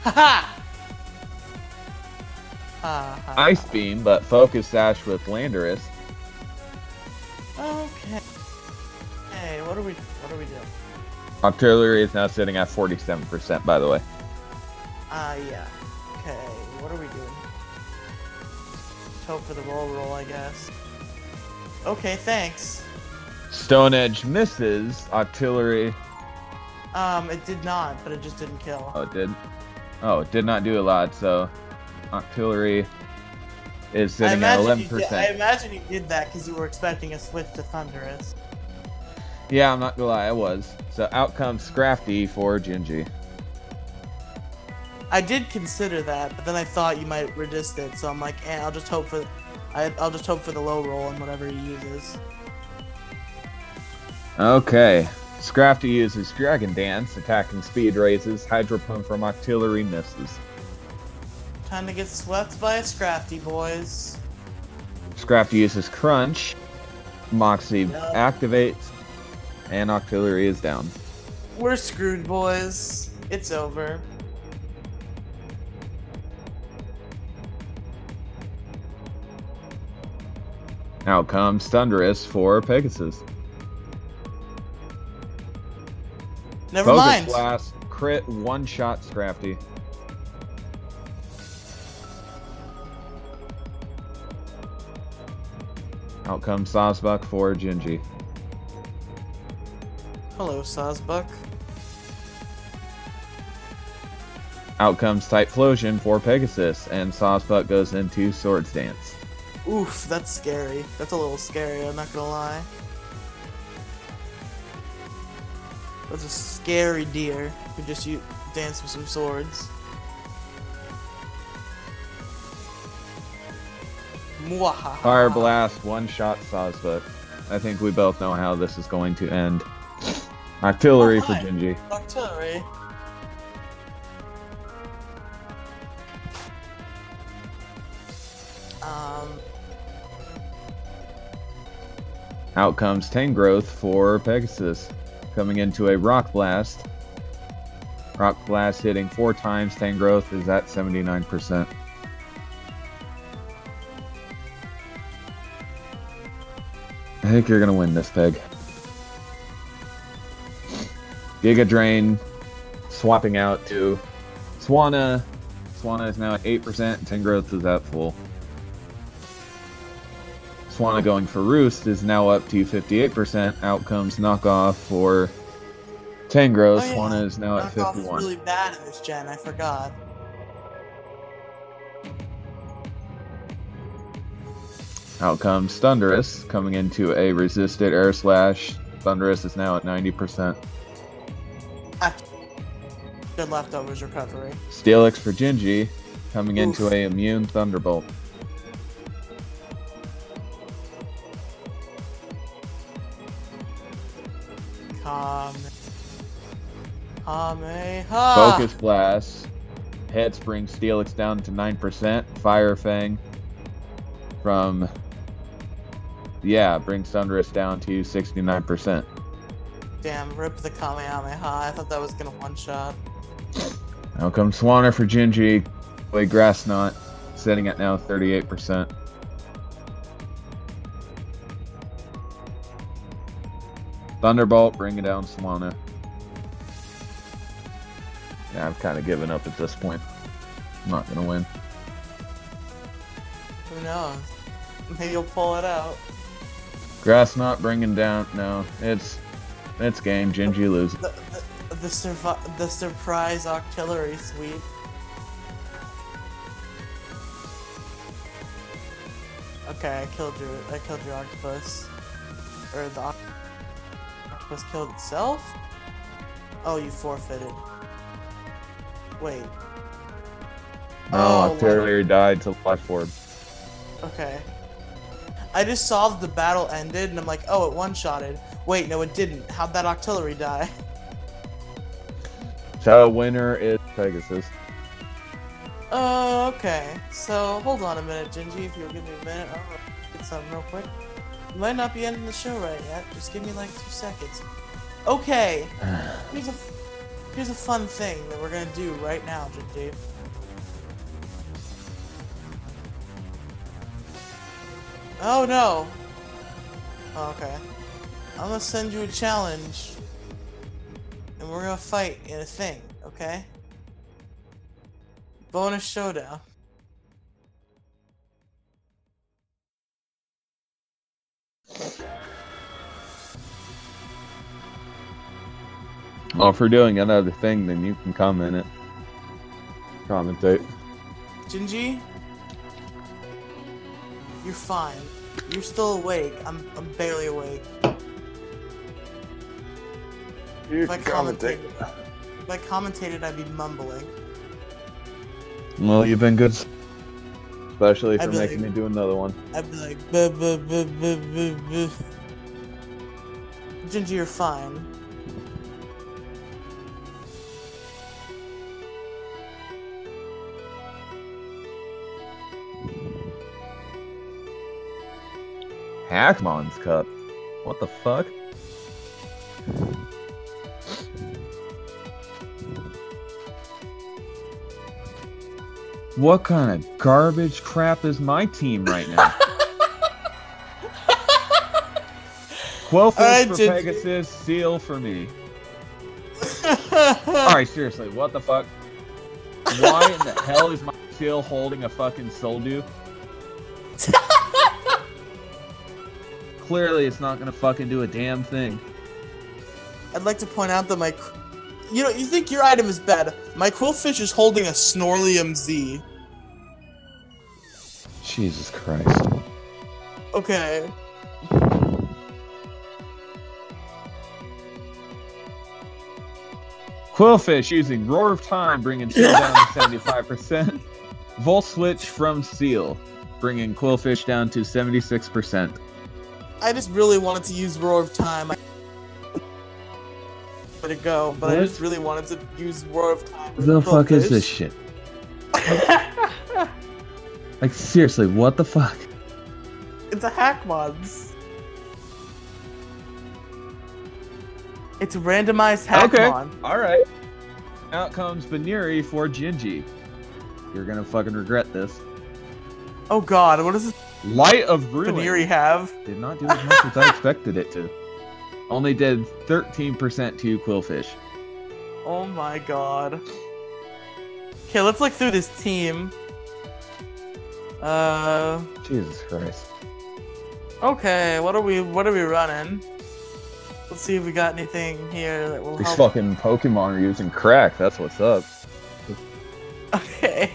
Ha ha.
Ice Beam, but Focus Sash with Landorus.
Okay. Hey, what are we? What are we doing?
Octillery is now sitting at 47%, by the way.
Ah, yeah. Okay, what are we doing? Just hope for the roll roll, I guess. Okay, thanks.
Stone Edge misses. Octillery.
Um, it did not, but it just didn't kill.
Oh, it did. Oh, it did not do a lot. So, Octillery is sitting at
imagine,
eleven
you did, I imagine you did that because you were expecting a switch to Thundurus.
Yeah, I'm not gonna lie, I was. So out comes Scrafty for Gingy.
I did consider that, but then I thought you might resist it, so I'm like, eh, I'll just hope for, I, I'll just hope for the low roll on whatever he uses.
Okay. Scrafty uses Dragon Dance, attacking speed raises. Hydro Pump from Octillery misses.
Time to get swept by a Scrafty, boys.
Scrafty uses Crunch. Moxie
Yep.
activates, and Octillery is down.
We're screwed, boys. It's over.
Out comes Thundurus for Pegasus.
Never
Focus
mind.
Blast, crit, one shot Scrafty. Out comes Sawsbuck for Gingy.
Hello, Sawsbuck.
Out comes Typhlosion for Pegasus, and Sawsbuck goes into Swords Dance.
Oof, that's scary. That's a little scary, I'm not gonna lie. That's a scary deer who just you dance with some swords.
Fire Blast, one shot Sawsbuck. I think we both know how this is going to end. Octillery
Oh,
for. Gingy.
Octillery. Um,
Out comes Tangrowth for Pegasus, coming into a Rock Blast. Rock Blast hitting four times. Tangrowth is at 79%. I think you're gonna win this, Peg. Giga Drain swapping out to Swanna. Swanna is now at 8%, Tangrowth is at full. Swanna going for Roost is now up to 58%. Out comes knockoff for Tangrowth.
Oh, yeah.
Swanna is now at
Knockoff is
51.
really bad in this gen. I forgot.
Out comes Thundurus coming into a resisted air slash. Thundurus is now at 90%.
Good leftovers recovery.
Steelix for Gingy coming
Oof.
into a immune Thunderbolt.
Kame. Kameha.
Focus Blast hits brings Steelix down to 9%. Fire Fang from. Yeah, brings Thundurus down to 69%.
Damn, rip the Kamehameha. I thought that was gonna one shot.
Out comes Swanna for Gingy. Play Grass Knot, sitting at now 38%. Thunderbolt, bringing down Swanna. Yeah, I've kind of given up at this point. I'm not gonna win.
Who knows? Maybe you'll pull it out.
Grass Knot bringing down. No, it's it's game. Gingy loses.
The the, the, survi- the surprise Octillery sweep. Okay, I killed your I killed your octopus. Or the octopus killed itself? Oh, you forfeited. Wait.
No,
Oh,
Octillery oh, died to Life Orb.
Okay. I just saw that the battle ended, and I'm like, oh, it one-shotted. Wait, no, it didn't. How'd that Octillery die?
So winner is Pegasus.
Oh, okay. So, hold on a minute, Gingy, if you'll give me a minute. I'll get something real quick. Might not be ending the show right yet. Just give me like two seconds. Okay. Here's a, here's a fun thing that we're gonna do right now, Gingy. Oh no. Oh, okay. I'm gonna send you a challenge. And we're gonna fight in a thing, okay? Bonus showdown.
Well, if we're doing another thing, then you can comment it. Commentate.
Gingy, you're fine. You're still awake. I'm I'm barely awake.
You
If I commentated, if I commentated, I'd be mumbling.
Well, you've been good. Especially for making
like-
me do another one.
I'd be like, buh, buh, buh, buh, buh, buh. Gingy, you're fine.
Hackmon's Cup. What the fuck? What kind of garbage crap is my team right now?
Alright,
for
Gingy.
Pegasus, Seel for me. Alright, seriously, what the fuck? Why in the hell is my Seel holding a fucking Soul Dew? Clearly, it's not gonna fucking do a damn thing.
I'd like to point out that my, you know, you think your item is bad. My Qwilfish is holding a Snorlium Z.
Jesus Christ.
Okay.
Qwilfish using Roar of Time, bringing Seel down to 75%. Volt Switch from Seel, bringing Qwilfish down to 76%.
I just really wanted to use Roar of Time. I let it go, but I just really wanted to use Roar of Time.
The fuck is this shit? Like, seriously, what the fuck?
It's a hack mods. It's a randomized hack
Okay.
mod.
Alright. Out comes Baniri for Gingy. You're gonna fucking regret this.
Oh god, what is this
Light of Ruin.
Baniri have?
Did not do as much as I expected it to. Only did 13% to Qwilfish.
Oh my god. Okay, let's look through this team. Uh,
Jesus Christ.
okay. What are we? What are we running? Let's see if we got anything here that will
These
help.
fucking Pokemon are using crack. That's what's up.
Okay.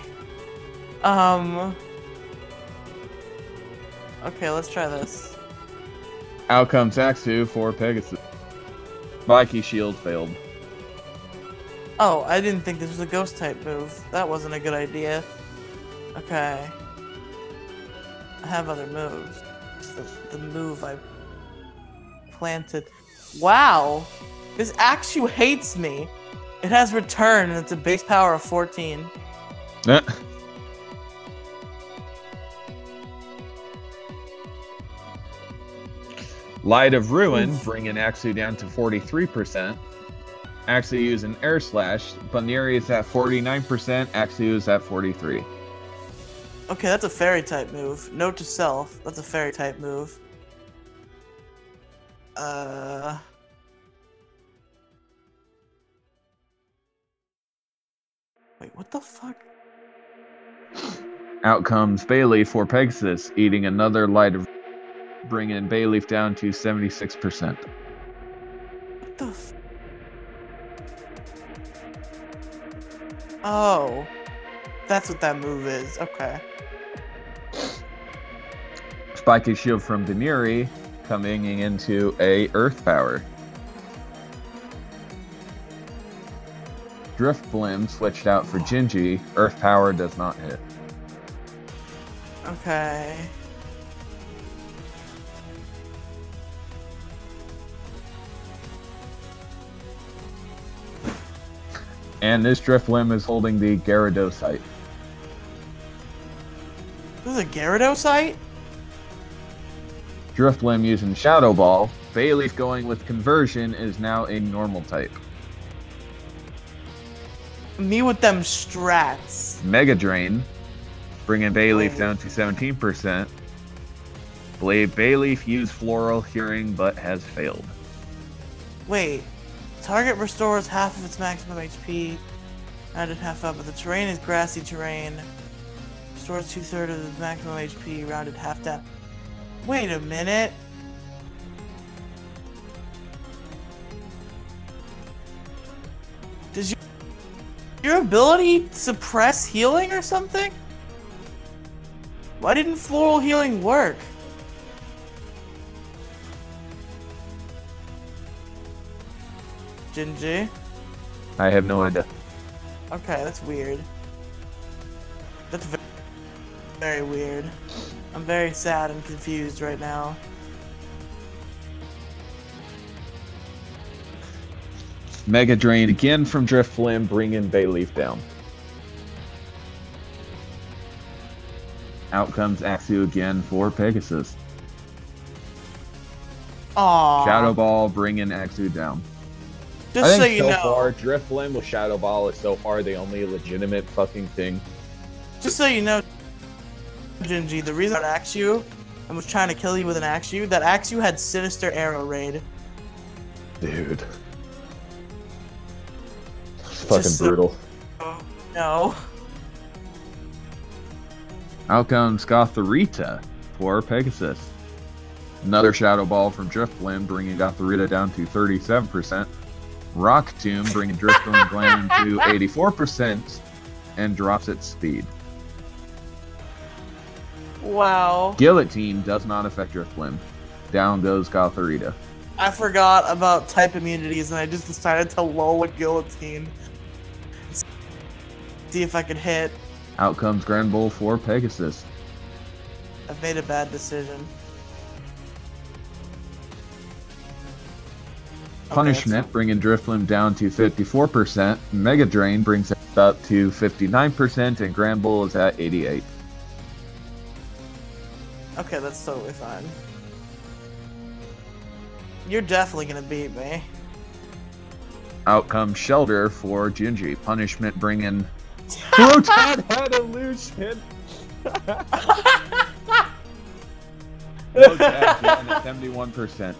Um. Okay, let's try this.
Out comes Axew for Pegasus. Mikey Shield failed.
Oh, I didn't think this was a ghost type move. That wasn't a good idea. Okay. I have other moves. It's the, the move I planted. Wow! This Axew hates me. It has return and it's a base power of 14.
Light of Ruin, bringing Axew down to 43%. Axew using Air Slash. Baneri is at 49%. Axew is at 43.
Okay, that's a fairy type move. Note to self, that's a fairy type move. Uh. Wait, what the fuck?
Out comes Bayleef for Pegasus, eating another Light of bringing Bayleef down to 76%.
What the f- Oh. That's what that move is. Okay.
Spiky Shield from Baneri coming into a Earth Power. Drifblim switched out for Gingy. Earth Power does not hit.
Okay.
And this Drifblim is holding the Gyarados
This is a Gyarados
Drifblim using Shadow Ball. Bayleef going with Conversion is now a normal type.
Me with them strats.
Mega Drain, bringing Bayleef
Oh.
down to 17%. Blade Bayleef used Floral Healing but has failed.
Wait. Target restores half of its maximum HP. Rounded half up, but the terrain is grassy terrain. Restores two thirds of the maximum HP, rounded half down. Wait a minute. Does your, your ability suppress healing or something? Why didn't floral healing work? Gingy?
I have no idea.
Okay, that's weird. That's ve- very weird. I'm very sad and confused right now.
Mega Drain again from Drifblim, bringing Bayleef down. Out comes Axew again for Pegasus.
Aww.
Shadow Ball bringing Axew down.
Just
I
so
think
you
so
know,
far, Drifblim with Shadow Ball is so far the only legitimate fucking thing.
just so you know, Gingy, the reason I asked you and was trying to kill you with an Axew, that Axew had Sinister Arrow Raid.
Dude. Fucking
Just
brutal.
Oh, no.
Out comes Gothorita for Pegasus. Another Shadow Ball from Drifblim, bringing Gothorita down to 37%. Rock Tomb, bringing Blim Glam to 84%, and drops its speed.
Wow.
Guillotine does not affect Drifblim. Down goes Gothorita.
I forgot about type immunities and I just decided to lull a guillotine. See if I could hit.
Out comes Granbull for Pegasus.
I've made a bad decision. Okay,
Punishment, bringing Drifblim down to 54%. Mega Drain brings it up to 59%, and Granbull is at 88.
that's- Okay, that's totally fine. You're definitely gonna beat me.
Out comes Shelter for Gingy. Punishment bringing Proton Head Illusion. At 71%.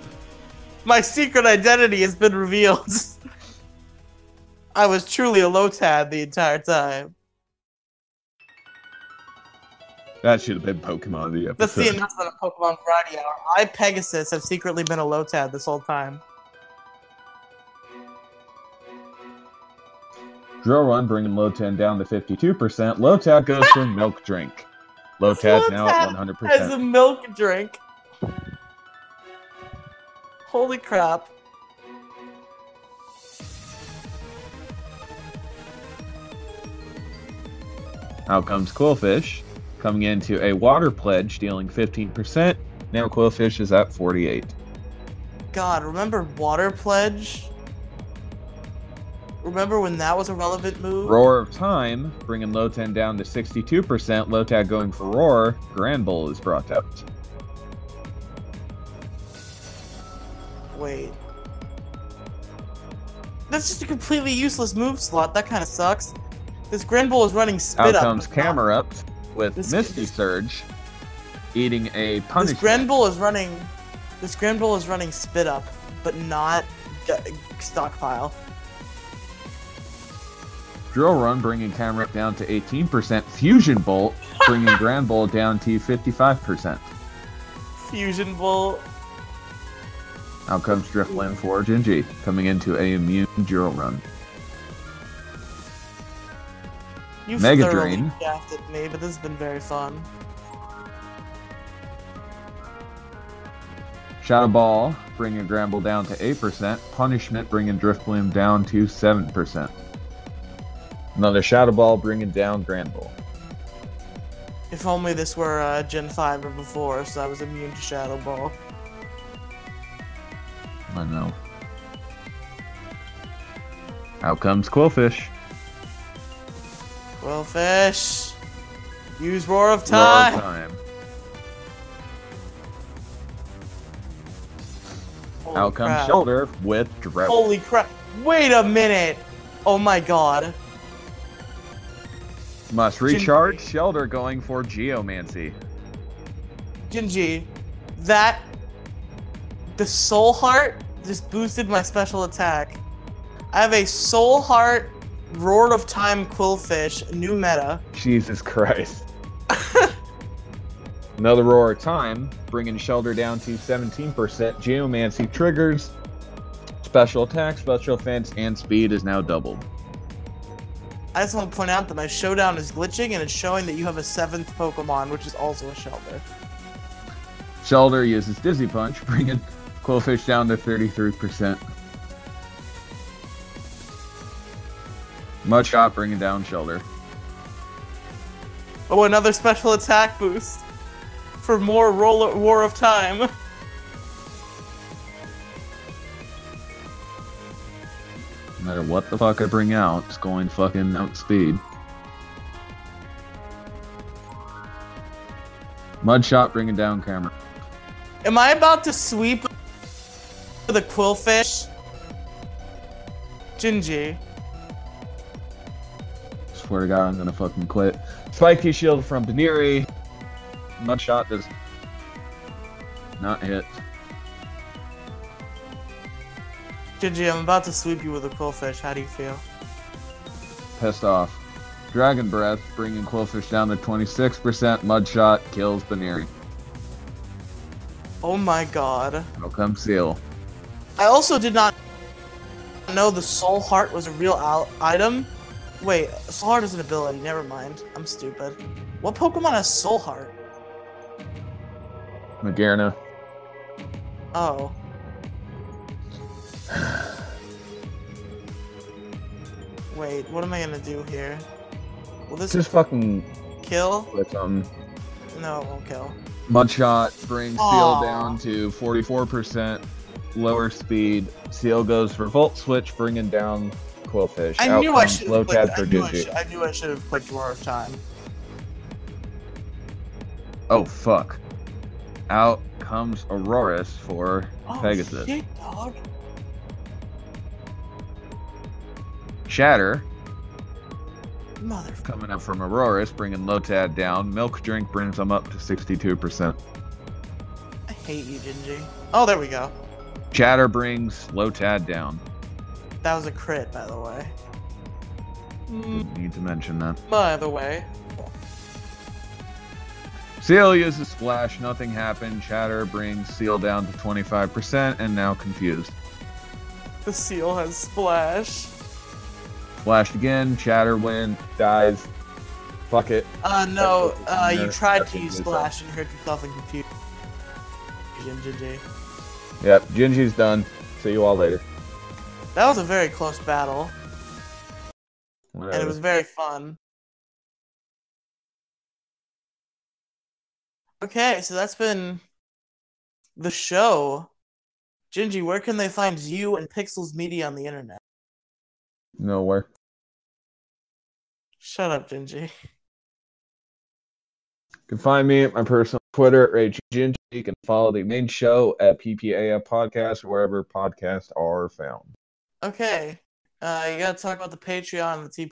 My secret identity has been revealed. I was truly a Lotad the entire time.
That should have been Pokemon the
That's the
episode.
announcement of Pokemon Variety Hour. I, Pegasus, have secretly been a Lotad this whole time.
Drill Run bringing Lotad down to 52%. Lotad goes for Milk Drink. Lotad now at
100%. As a milk drink. Holy crap.
Out comes Qwilfish, coming into a Water Pledge, dealing 15%. Now Qwilfish is at 48.
God, remember Water Pledge? Remember when that was a relevant move?
Roar of Time, bringing Lotad down to 62%. Lotad going for Roar. Granbull is brought out.
Wait. That's just a completely useless move slot. That kind of sucks. This Granbull is running spit
Out
up.
comes
not-
Camerupt with
This-
Misty
this-
Surge, eating a punch.
This
punishment.
Grand Bull is running. This Granbull is running spit up, but not stockpile.
Drill Run bringing Camerupt down to 18%. Fusion Bolt bringing Granbull down to 55%.
Fusion Bull.
Out comes Driftland for Gingy, coming into a immune Drill Run.
You've
Mega Drain.
shafted me, but this has been very fun.
Shadow Ball bringing Granbull down to 8%. Punishment bringing Drifblim down to 7%. Another Shadow Ball bringing down Granbull.
If only this were uh, Gen 5 or before, so I was immune to Shadow Ball.
I know. Out comes Qwilfish.
Well, fish. Use Roar of Time!
Roar
Time.
time.
Holy
Out comes
crap.
Shoulder with Drought.
Holy crap. Wait a minute. Oh my god.
Must recharge. Shelter going for Geomancy.
Jinji, that. The Soul Heart just boosted my special attack. I have a Soul Heart Roar of Time Qwilfish, new meta.
Jesus Christ. Another Roar of Time, bringing Shelter down to 17%. Geomancy triggers. Special attack, special defense, and speed is now doubled.
I just want to point out that my showdown is glitching and it's showing that you have a seventh Pokemon, which is also a Shelter.
Shelter uses Dizzy Punch, bringing Qwilfish down to 33%. Mudshot bringing down Shelter.
Oh, another special attack boost for more roller War of Time.
No matter what the fuck I bring out, it's going fucking outspeed. Mudshot bringing down camera.
Am I about to sweep the Qwilfish? Jinji.
Swear to God, I'm gonna fucking quit. Spiky shield from Baniri. Mudshot does not hit.
Jinji, I'm about to sweep you with a Qwilfish. How do you feel?
Pissed off. Dragon Breath bringing Qwilfish down to 26%. Mudshot kills Baniri.
Oh my god.
How come Seel?
I also did not know the Soul Heart was a real al- item. Wait, Soul Heart is an ability. Never mind. I'm stupid. What Pokemon has Soul Heart?
Magearna.
Oh. Wait, what am I gonna do here? Will this
Just fucking
kill?
with um
No, it won't kill.
Mudshot brings Seel
Aw.
down to 44%, lower speed. Seel goes for Volt Switch, bringing down Qwilfish.
I
Out
knew I should have
for
I knew I, should, I knew I should have clicked Roar of Time.
Oh fuck. Out comes Aurorus for
Oh,
Pegasus.
shit, dog.
Shatter
Mother.
coming up from Aurorus, bringing Lotad down. Milk Drink brings him up to 62%.
I hate you, Gingy. Oh, there we go.
Chatter brings Lotad down.
That was a crit, by the way.
Didn't need to mention that.
By the way,
Seel uses splash, nothing happened. Chatter brings Seel down to 25% and now confused.
the Seel has splash.
Splashed again, Chatter win, dies. Fuck it.
Uh, no, uh, you tried to use splash and hurt yourself in confusion. GG.
Yep, Ginji's done. See you all later.
That was a very close battle, and it was very fun. Okay, so that's been the show. Gingy, where can they find you and Pixels Media on the internet?
Nowhere.
Shut up, Gingy.
You can find me at my personal Twitter at Rage Ginji. You can follow the main show at PPAF Podcast or wherever podcasts are found.
Okay, uh, you gotta talk about the Patreon and the T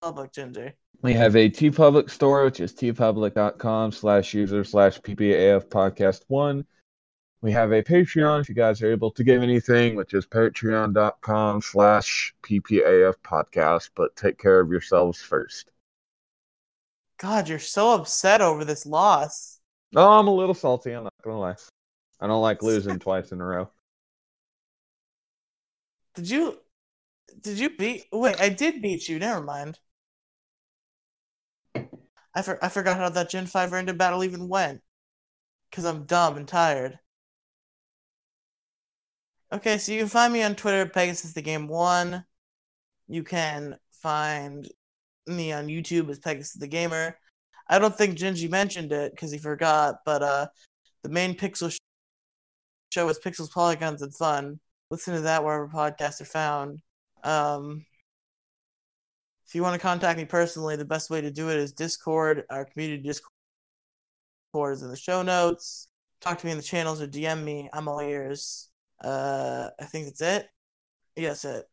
Public, Gingy.
We have a TeePublic store, which is teepublic.com slash user slash PPAF podcast one. We have a Patreon if you guys are able to give anything, which is patreon.com slash PPAF podcast, but take care of yourselves first.
God, you're so upset over this loss.
Oh, I'm a little salty, I'm not gonna lie. I don't like losing twice in a row.
Did you? Did you beat? Wait, I did beat you. Never mind. I for, I forgot how that Gen Five random battle even went. Cause I'm dumb and tired. Okay, so you can find me on Twitter, Pegasus the Game One. You can find me on YouTube as Pegasus the Gamer. I don't think Gingy mentioned it because he forgot, but uh, the main Pixel show is Pixels, Polygons, and Fun listen to that wherever podcasts are found. Um, if you want to contact me personally, the best way to do it is Discord. Our community Discord is in the show notes. Talk to me in the channels or DM me. I'm all ears. Uh, I think that's it. Yes, it.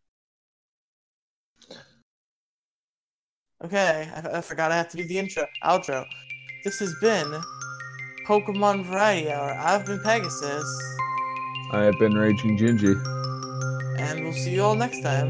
Okay, I, I forgot I have to do the intro, outro. This has been Pokemon Variety Hour. I've been Pegasus,
I have been Raging Gingy.
and we'll see you all next time.